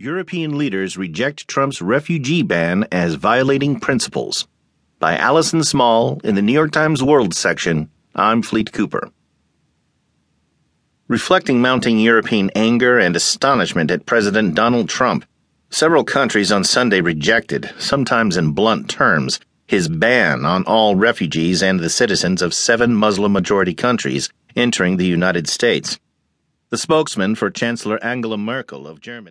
European leaders reject Trump's refugee ban as violating principles. By Alison Smale in the New York Times World section. I'm Fleet Cooper. Reflecting mounting European anger and astonishment at President Donald Trump, several countries on Sunday rejected, sometimes in blunt terms, his ban on all refugees and the citizens of seven Muslim majority countries entering the United States. The spokesman for Chancellor Angela Merkel of Germany